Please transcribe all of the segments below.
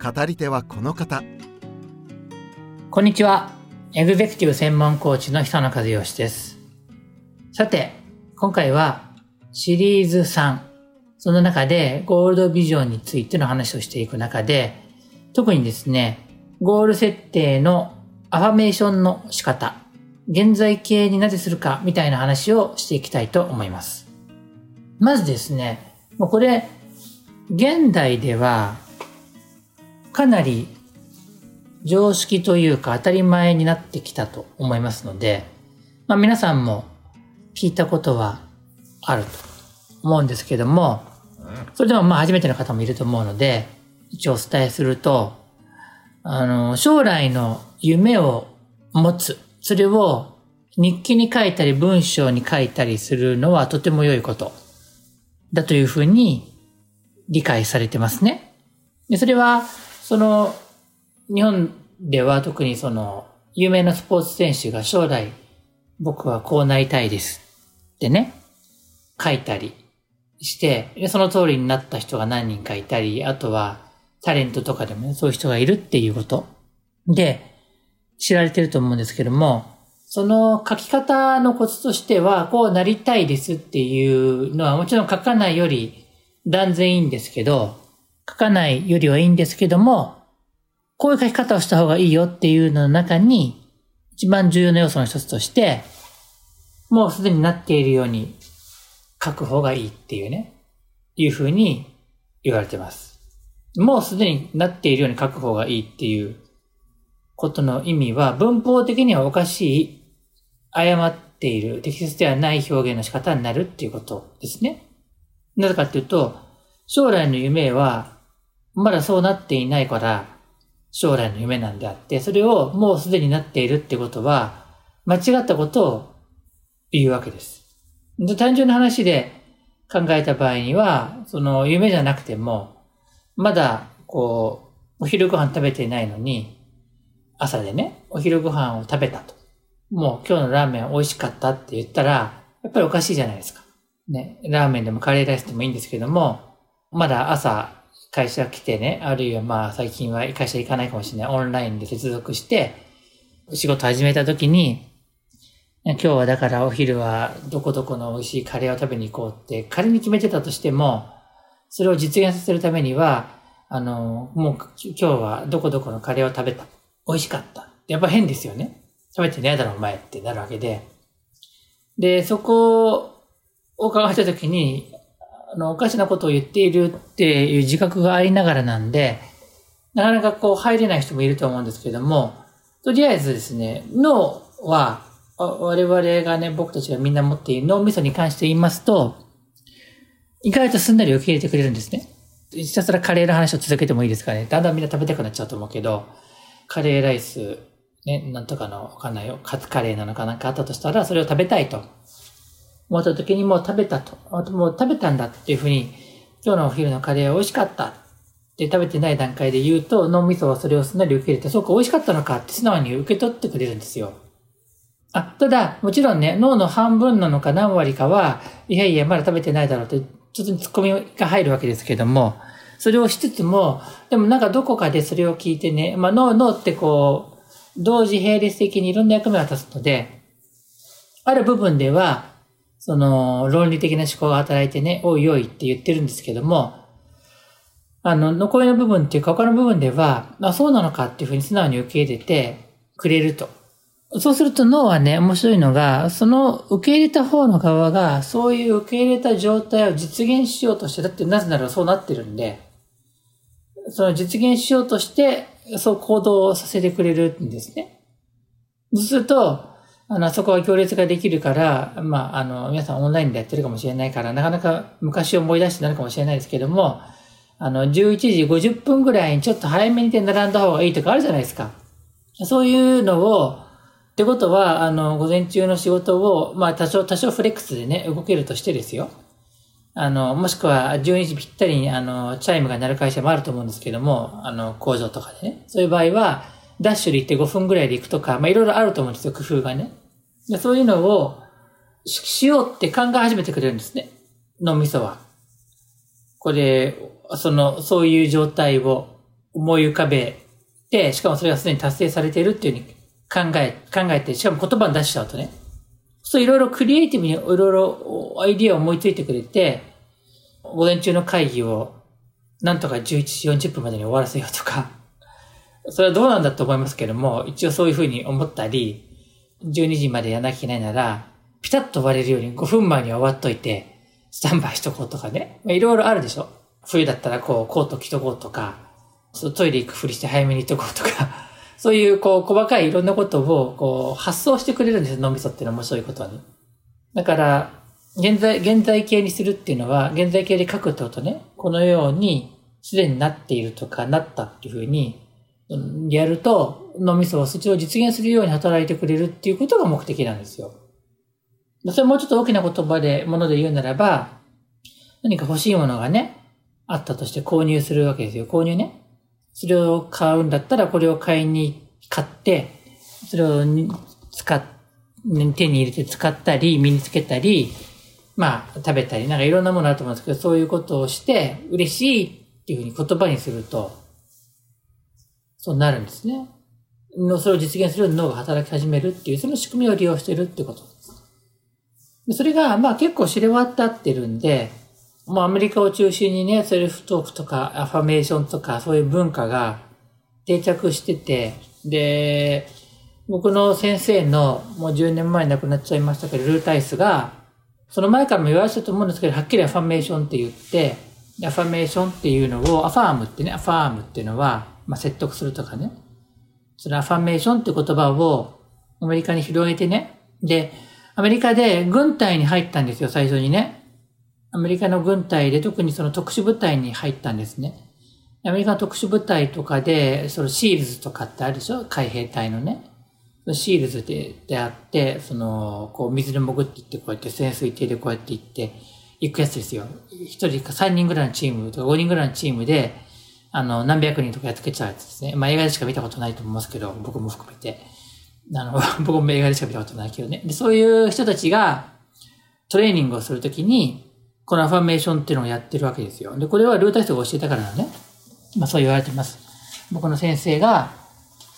語り手はこの方こんにちは。エグゼクティブ専門コーチの久野和義です。さて、今回はシリーズ3。その中でゴールドビジョンについての話をしていく中で、特にですね、ゴール設定のアファメーションの仕方、現在形になぜするかみたいな話をしていきたいと思います。まずですね、もうこれ、現代ではかなり常識というか当たり前になってきたと思いますので、まあ皆さんも聞いたことはあると思うんですけども、それでもまあ初めての方もいると思うので、一応お伝えすると、あの、将来の夢を持つ。それを日記に書いたり文章に書いたりするのはとても良いことだというふうに理解されてますね。で、それは、その、日本では特にその、有名なスポーツ選手が将来、僕はこうなりたいですってね、書いたりして、その通りになった人が何人かいたり、あとはタレントとかでもねそういう人がいるっていうこと。で、知られてると思うんですけども、その書き方のコツとしては、こうなりたいですっていうのはもちろん書かないより断然いいんですけど、書かないよりはいいんですけども、こういう書き方をした方がいいよっていうのの中に、一番重要な要素の一つとして、もうすでになっているように書く方がいいっていうね、いうふうに言われてます。もうすでになっているように書く方がいいっていうことの意味は、文法的にはおかしい、誤っている、適切ではない表現の仕方になるっていうことですね。なぜかっていうと、将来の夢は、まだそうなっていないから、将来の夢なんであって、それをもうすでになっているってことは、間違ったことを言うわけです。で単純な話で考えた場合には、その夢じゃなくても、まだ、こう、お昼ご飯食べていないのに、朝でね、お昼ご飯を食べたと。もう今日のラーメン美味しかったって言ったら、やっぱりおかしいじゃないですか。ね、ラーメンでもカレーライスでもいいんですけども、まだ朝会社来てね、あるいはまあ最近は会社行かないかもしれない。オンラインで接続して、仕事始めた時に、今日はだからお昼はどこどこの美味しいカレーを食べに行こうって仮に決めてたとしても、それを実現させるためには、あの、もう今日はどこどこのカレーを食べた。美味しかった。やっぱ変ですよね。食べてねえだろお前ってなるわけで。で、そこを考えた時に、あの、おかしなことを言っているっていう自覚がありながらなんで、なかなかこう入れない人もいると思うんですけども、とりあえずですね、脳は、我々がね、僕たちがみんな持っている脳みそに関して言いますと、意外とすんなり受け入れてくれるんですね。ひたすらカレーの話を続けてもいいですかね。だんだんみんな食べたくなっちゃうと思うけど、カレーライス、ね、なんとかの、わかんないよ、カツカレーなのかなんかあったとしたら、それを食べたいと。思った時にもう食べたと。もう食べたんだっていうふうに、今日のお昼のカレーは美味しかったって食べてない段階で言うと、脳みそはそれをすんなり受け入れて、そうか美味しかったのかって素直に受け取ってくれるんですよ。あ、ただ、もちろんね、脳の半分なのか何割かは、いやいや、まだ食べてないだろうって、ちょっと突っ込みが入るわけですけども、それをしつつも、でもなんかどこかでそれを聞いてね、まあ脳、脳ってこう、同時並列的にいろんな役目を果たすので、ある部分では、その、論理的な思考が働いてね、おいおいって言ってるんですけども、あの、残りの部分っていうか他の部分では、まあ、そうなのかっていうふうに素直に受け入れてくれると。そうすると脳はね、面白いのが、その受け入れた方の側が、そういう受け入れた状態を実現しようとして、だってなぜならそうなってるんで、その実現しようとして、そう行動をさせてくれるんですね。そうすると、あの、そこは行列ができるから、まあ、あの、皆さんオンラインでやってるかもしれないから、なかなか昔思い出してなるかもしれないですけども、あの、11時50分ぐらいにちょっと早めに並んだ方がいいとかあるじゃないですか。そういうのを、ってことは、あの、午前中の仕事を、まあ、多少、多少フレックスでね、動けるとしてですよ。あの、もしくは、12時ぴったりに、あの、チャイムが鳴る会社もあると思うんですけども、あの、工場とかでね。そういう場合は、ダッシュで行って5分ぐらいで行くとか、まあ、いろいろあると思うんですよ、工夫がね。でそういうのを、しようって考え始めてくれるんですね。脳みそは。これ、その、そういう状態を思い浮かべて、しかもそれがすでに達成されているっていうふうに考え、考えて、しかも言葉に出しちゃうとね。そういろいろクリエイティブにいろいろアイディアを思いついてくれて、午前中の会議をなんとか11時40分までに終わらせようとか、それはどうなんだと思いますけども、一応そういうふうに思ったり、12時までやらなきゃいけないなら、ピタッと終われるように5分前に終わっといて、スタンバイしとこうとかね。いろいろあるでしょ冬だったらこう、コート着とこうとか、そうトイレ行くふりして早めに行っとこうとか、そういうこう、細かいいろんなことをこう、発想してくれるんですよ、脳みそっていうのは面白いことはね。だから、現在、現在形にするっていうのは、現在形で書くってことね、このように、すでになっているとか、なったっていうふうに、やると、脳みそはそっちを実現するように働いてくれるっていうことが目的なんですよ。それもうちょっと大きな言葉で、もので言うならば、何か欲しいものがね、あったとして購入するわけですよ。購入ね。それを買うんだったら、これを買いに買って、それを使っ、手に入れて使ったり、身につけたり、まあ、食べたり、なんかいろんなものあると思うんですけど、そういうことをして、嬉しいっていうふうに言葉にすると、そうなるんですね。それを実現する脳が働き始めるっていう、その仕組みを利用してるってことです。それが、まあ結構知れ渡ってるんで、もうアメリカを中心にね、セルフトークとかアファメーションとかそういう文化が定着してて、で、僕の先生のもう10年前に亡くなっちゃいましたけど、ルータイスが、その前からも言われたと思うんですけど、はっきりアファメーションって言って、アファメーションっていうのを、アファームってね、アファームっていうのは、まあ、説得するとかね。そのアファメーションって言葉をアメリカに広げてね。で、アメリカで軍隊に入ったんですよ、最初にね。アメリカの軍隊で特にその特殊部隊に入ったんですね。アメリカの特殊部隊とかで、そのシールズとかってあるでしょ？海兵隊のね。シールズでであって、その、こう水で潜っていって、こうやって潜水艇でこうやって行って、行くやつですよ。一人か三人ぐらいのチームとか五人ぐらいのチームで、あの、何百人とかやっつけちゃうやつですね。まあ映画でしか見たことないと思いますけど、僕も含めて。あの、僕も映画でしか見たことないけどね。で、そういう人たちがトレーニングをするときに、このアファメーションっていうのをやってるわけですよ。で、これはルータイスが教えたからね。まあそう言われてます。僕の先生が、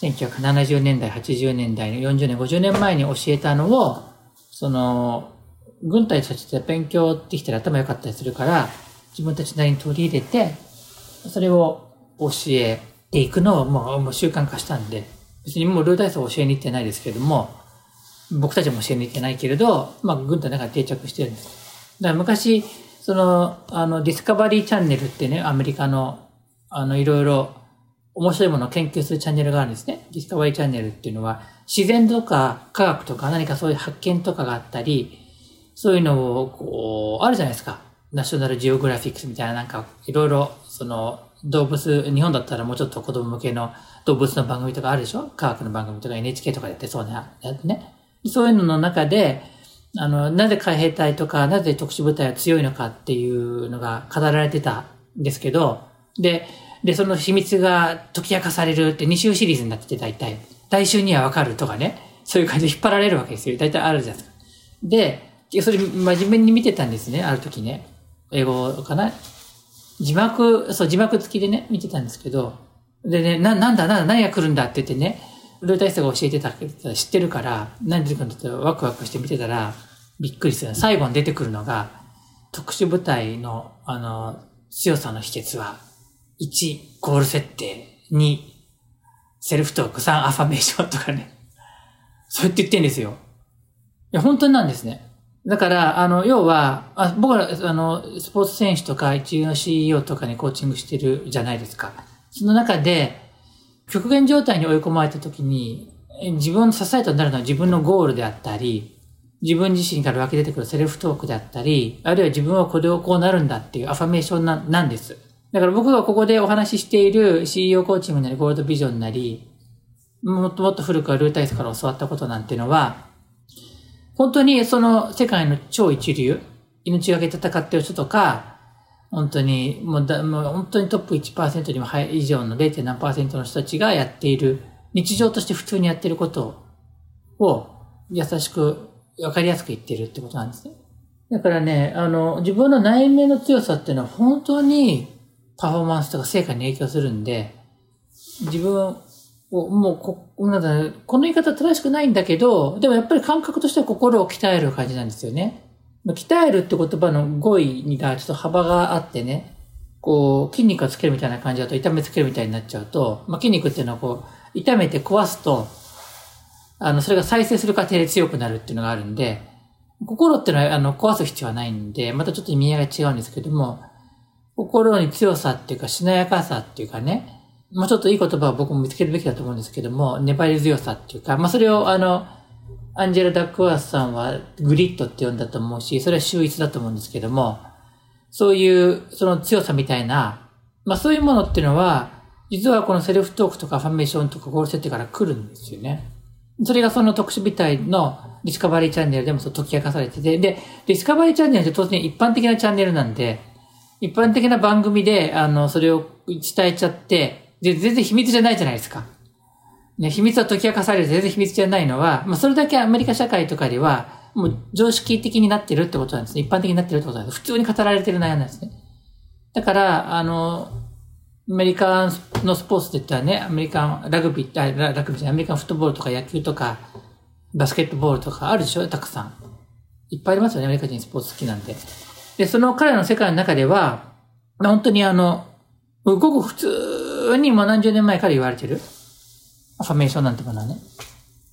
1970年代、80年代の40年、50年前に教えたのを、その、軍隊たちって勉強できたら頭良かったりするから、自分たちなりに取り入れて、それを教えていくのをもうもう習慣化したんで、別にもうルータイスを教えに行ってないですけれども、僕たちも教えに行ってないけれど、まあ軍隊の中で定着してるんです。だから昔、その、あの、ディスカバリーチャンネルってね、アメリカの、あの、いろいろ面白いものを研究するチャンネルがあるんですね。ディスカバリーチャンネルっていうのは、自然とか科学とか何かそういう発見とかがあったり、そういうのを、こう、あるじゃないですか。ナショナルジオグラフィックスみたいななんか、いろいろ、その、動物、日本だったらもうちょっと子供向けの動物の番組とかあるでしょ？科学の番組とか NHK とかやってそうなやつね。そういうのの中で、あの、なぜ海兵隊とか、なぜ特殊部隊は強いのかっていうのが語られてたんですけど、で、で、その秘密が解き明かされるって2週シリーズになってて大体、来週にはわかるとかね、そういう感じで引っ張られるわけですよ。大体あるじゃないですか。で、それ真面目に見てたんですね、ある時ね。英語かな？字幕、そう、字幕付きでね、見てたんですけど、でね、な、なんだ、なんだ、何が来るんだって言ってね、ルータイスが教えてたけど、知ってるから、何出てくるんだってワクワクして見てたら、びっくりする。最後に出てくるのが、特殊部隊の、あの、強さの秘訣は、1、ゴール設定、2、セルフトーク、3、アファメーションとかね。そうやって言ってんですよ。いや、本当になんですね。だから、あの、要は、あ僕ら、あの、スポーツ選手とか、一流の CEO とかにコーチングしてるじゃないですか。その中で、極限状態に追い込まれた時に、自分の支えとなるのは自分のゴールであったり、自分自身から湧き出てくるセルフトークであったり、あるいは自分はこれをこうなるんだっていうアファメーションななんです。だから僕がここでお話ししている CEO コーチングなりゴールドビジョンなり、もっともっと古くはルータイスから教わったことなんていうのは、本当にその世界の超一流、命がけ戦ってる人とか、本当に、もうだ、もう本当にトップ1%にも以上の 0. 何の人たちがやっている、日常として普通にやってることを優しく、わかりやすく言ってるってことなんですね。だからね、あの、自分の内面の強さっていうのは本当にパフォーマンスとか成果に影響するんで、自分、もうこ、なんだこの言い方正しくないんだけど、でもやっぱり感覚としては心を鍛える感じなんですよね。鍛えるって言葉の語彙にはちょっと幅があってね、こう、筋肉をつけるみたいな感じだと痛めつけるみたいになっちゃうと、まあ、筋肉っていうのはこう、痛めて壊すと、あの、それが再生する過程で強くなるっていうのがあるんで、心っていうのは、あの、壊す必要はないんで、またちょっと意味合いが違うんですけども、心に強さっていうか、しなやかさっていうかね、もうちょっといい言葉を僕も見つけるべきだと思うんですけども、粘り強さっていうか、まあ、それをあの、アンジェラ・ダックワースさんは GRIT って呼んだと思うし、それは秀逸だと思うんですけども、そういうその強さみたいな、まあそういうものっていうのは、実はこのセルフトークとかアファメーションとかゴール設定から来るんですよね。それがその特殊部隊のディスカバリーチャンネルでもそう解き明かされてて、で、ディスカバリーチャンネルって当然一般的なチャンネルなんで、一般的な番組で、あの、それを伝えちゃって、で、全然秘密じゃないじゃないですか。ね、秘密は解き明かされる全然秘密じゃないのは、まあ、それだけアメリカ社会とかでは、もう常識的になってるってことなんですね。一般的になってるってことなんです。普通に語られてる内容なんですね。だから、あの、アメリカのスポーツって言ったらね、アメリカンラグビー、あラグビーじゃない、アメリカンフットボールとか野球とか、バスケットボールとかあるでしょ？たくさん。いっぱいありますよね、アメリカ人スポーツ好きなんで。で、その彼らの世界の中では、本当にあの、ごく普通にもう何十年前から言われてる。アファメーションなんてものはね。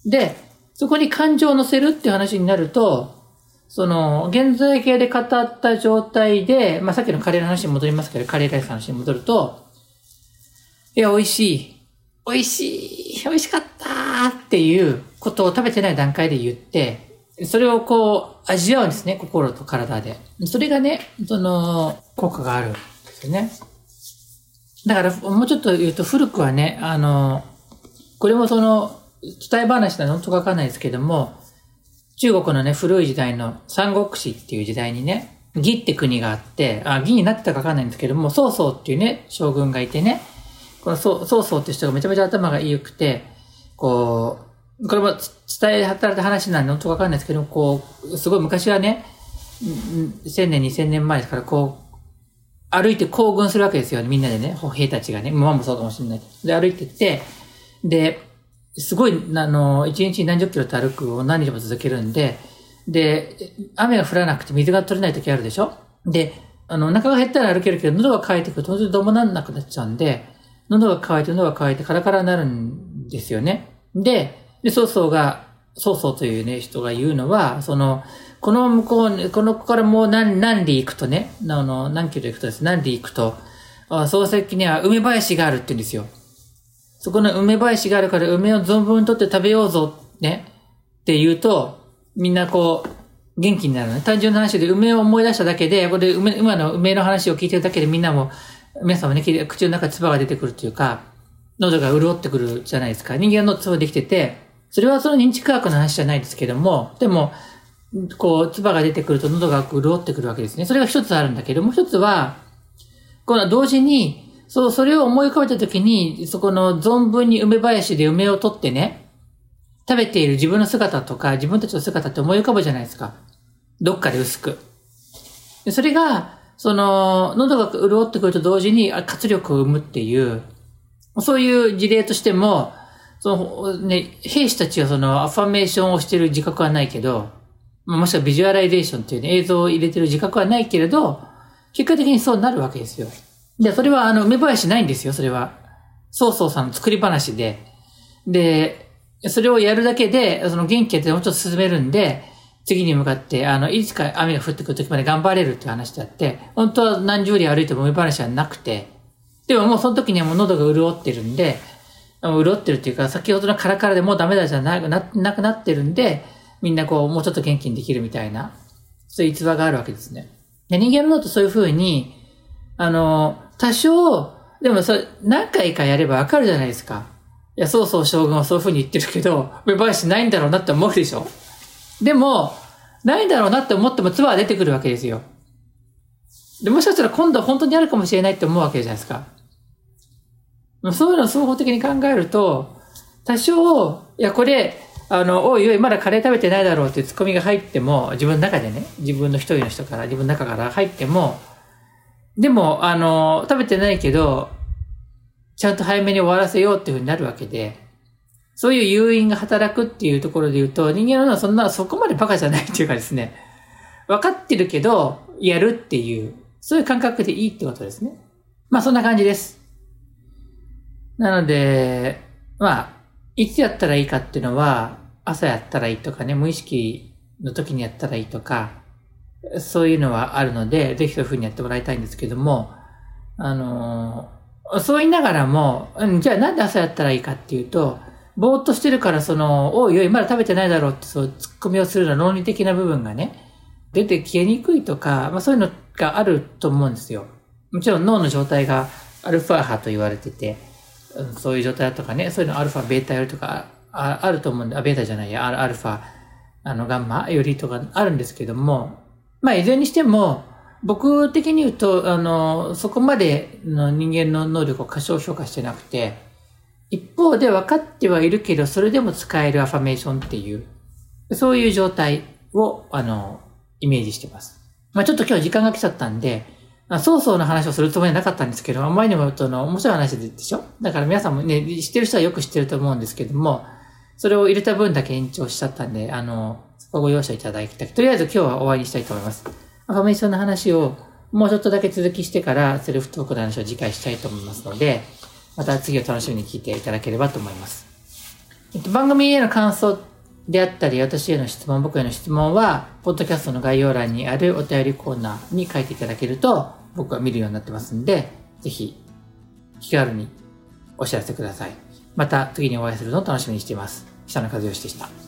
で、そこに感情を乗せるっていう話になると、その、現在形で語った状態で、まあ、さっきのカレーの話に戻りますけど、カレーライスの話に戻ると、いや、美味しい。美味しい。美味しかったっていうことを食べてない段階で言って、それをこう、味わうんですね、心と体で。それがね、その、効果があるんですよね。だから、もうちょっと言うと、古くはね、あの、これもその、伝え話なの？とかわかんないですけども、中国のね、古い時代の三国志っていう時代にね、義って国があって、あ、義になってたかわかんないんですけども、曹操っていうね、将軍がいてね、この曹操って人がめちゃめちゃ頭が良くて、こう、これも伝え働いた話なの？とかわかんないですけども、こう、すごい昔はね、1000年、2000年前ですから、こう、歩いて行軍するわけですよね、みんなでね、歩兵たちがね、馬もそうかもしれない。で、歩いてって、で、すごい、あの、一日何十キロと歩くを何日も続けるんで、で、雨が降らなくて水が取れない時あるでしょ？で、あの、お腹が減ったら歩けるけど、喉が渇いてくると当然どうもなんなくなっちゃうんで、喉が渇いて喉が渇いてカラカラになるんですよね。で、で、曹操が、曹操というね、人が言うのは、その、この向こうに、この子からもう何、何里行くとね、あの、何キロ行くとです、何里行くと、漱石には梅林があるって言うんですよ。そこの梅林があるから梅を存分に取って食べようぞ、ね。って言うと、みんなこう、元気になるね。単純な話で梅を思い出しただけで、これ梅、今の梅の話を聞いてるだけでみんなも、皆さんもね、口の中に唾が出てくるというか、喉が潤ってくるじゃないですか。人間の唾できてて、それはその認知科学の話じゃないですけども、でも、こう、唾が出てくると喉が潤ってくるわけですね。それが一つあるんだけども、一つは、この同時に、そう、それを思い浮かべたときに、そこの存分に梅林で梅を取ってね、食べている自分の姿とか、自分たちの姿って思い浮かぶじゃないですか。どっかで薄く。それが、その、喉が潤ってくると同時に活力を生むっていう、そういう事例としても、その、ね、兵士たちはその、アファメーションをしている自覚はないけど、もしくはビジュアライゼーションっていうね、映像を入れてる自覚はないけれど、結果的にそうなるわけですよ。で、それはあの、梅林ないんですよ、それは。曹操さんの作り話で。で、それをやるだけで、その元気でもうちょっと進めるんで、次に向かって、あの、いつか雨が降ってくる時まで頑張れるっていう話であって、本当は何十里歩いても梅林はなくて、でももうその時にはもう喉が潤ってるんで、潤ってるっていうか、先ほどのカラカラでもうダメだじゃなくなってるんで、みんなこう、もうちょっと元気にできるみたいな、そういう逸話があるわけですね。で人間の脳ってそういう風に、あの、多少、でもそれ何回かやればわかるじゃないですか。いや、そうそう将軍はそういう風に言ってるけど、芽生えしないんだろうなって思うでしょでも、ないんだろうなって思っても唾は出てくるわけですよ。で、もしかしたら今度は本当にあるかもしれないって思うわけじゃないですか。そういうのを総合的に考えると、多少、いや、これ、あの、おいおい、まだカレー食べてないだろうっていうツッコミが入っても、自分の中でね、自分の一人の人から、自分の中から入っても、でも、あの、食べてないけど、ちゃんと早めに終わらせようっていうふうになるわけで、そういう誘因が働くっていうところで言うと、人間はそんな、そこまでバカじゃないっていうかですね、分かってるけど、やるっていう、そういう感覚でいいってことですね。まあそんな感じです。なので、まあ、いつやったらいいかっていうのは、朝やったらいいとかね、無意識の時にやったらいいとか、そういうのはあるので、ぜひそういうふうにやってもらいたいんですけども、あのそう言いながらも、じゃあなんで朝やったらいいかっていうと、ぼーっとしてるから、その、おいおい、まだ食べてないだろうって、そう、突っ込みをするような論理的な部分がね、出て消えにくいとか、まあそういうのがあると思うんですよ。もちろん脳の状態がアルファ波と言われてて、そういう状態だとかね、そういうのアルファ、ベータよりとかああると思うんで、あ、ベータじゃないや、アルファ、あの、ガンマよりとかあるんですけども、まあ、いずれにしても、僕的に言うと、あの、そこまでの人間の能力を過小評価してなくて、一方で分かってはいるけど、それでも使えるアファメーションっていう、そういう状態を、あの、イメージしてます。まあちょっと今日時間が来ちゃったんで、そうそうの話をするつもりはなかったんですけど、あまりにもとの面白い話でしょ？だから皆さんもね、知ってる人はよく知ってると思うんですけども、それを入れた分だけ延長しちゃったんで、あの、そこご容赦いただきたい。とりあえず今日は終わりにしたいと思います。アファメーションの話をもうちょっとだけ続きしてからセルフトークの話を次回したいと思いますので、また次を楽しみに聞いていただければと思います。えっと、番組への感想であったり、私への質問、僕への質問は、ポッドキャストの概要欄にあるお便りコーナーに書いていただけると、僕は見るようになってますんで、ぜひ、気軽にお知らせください。また次にお会いするのを楽しみにしています。久野和義でした。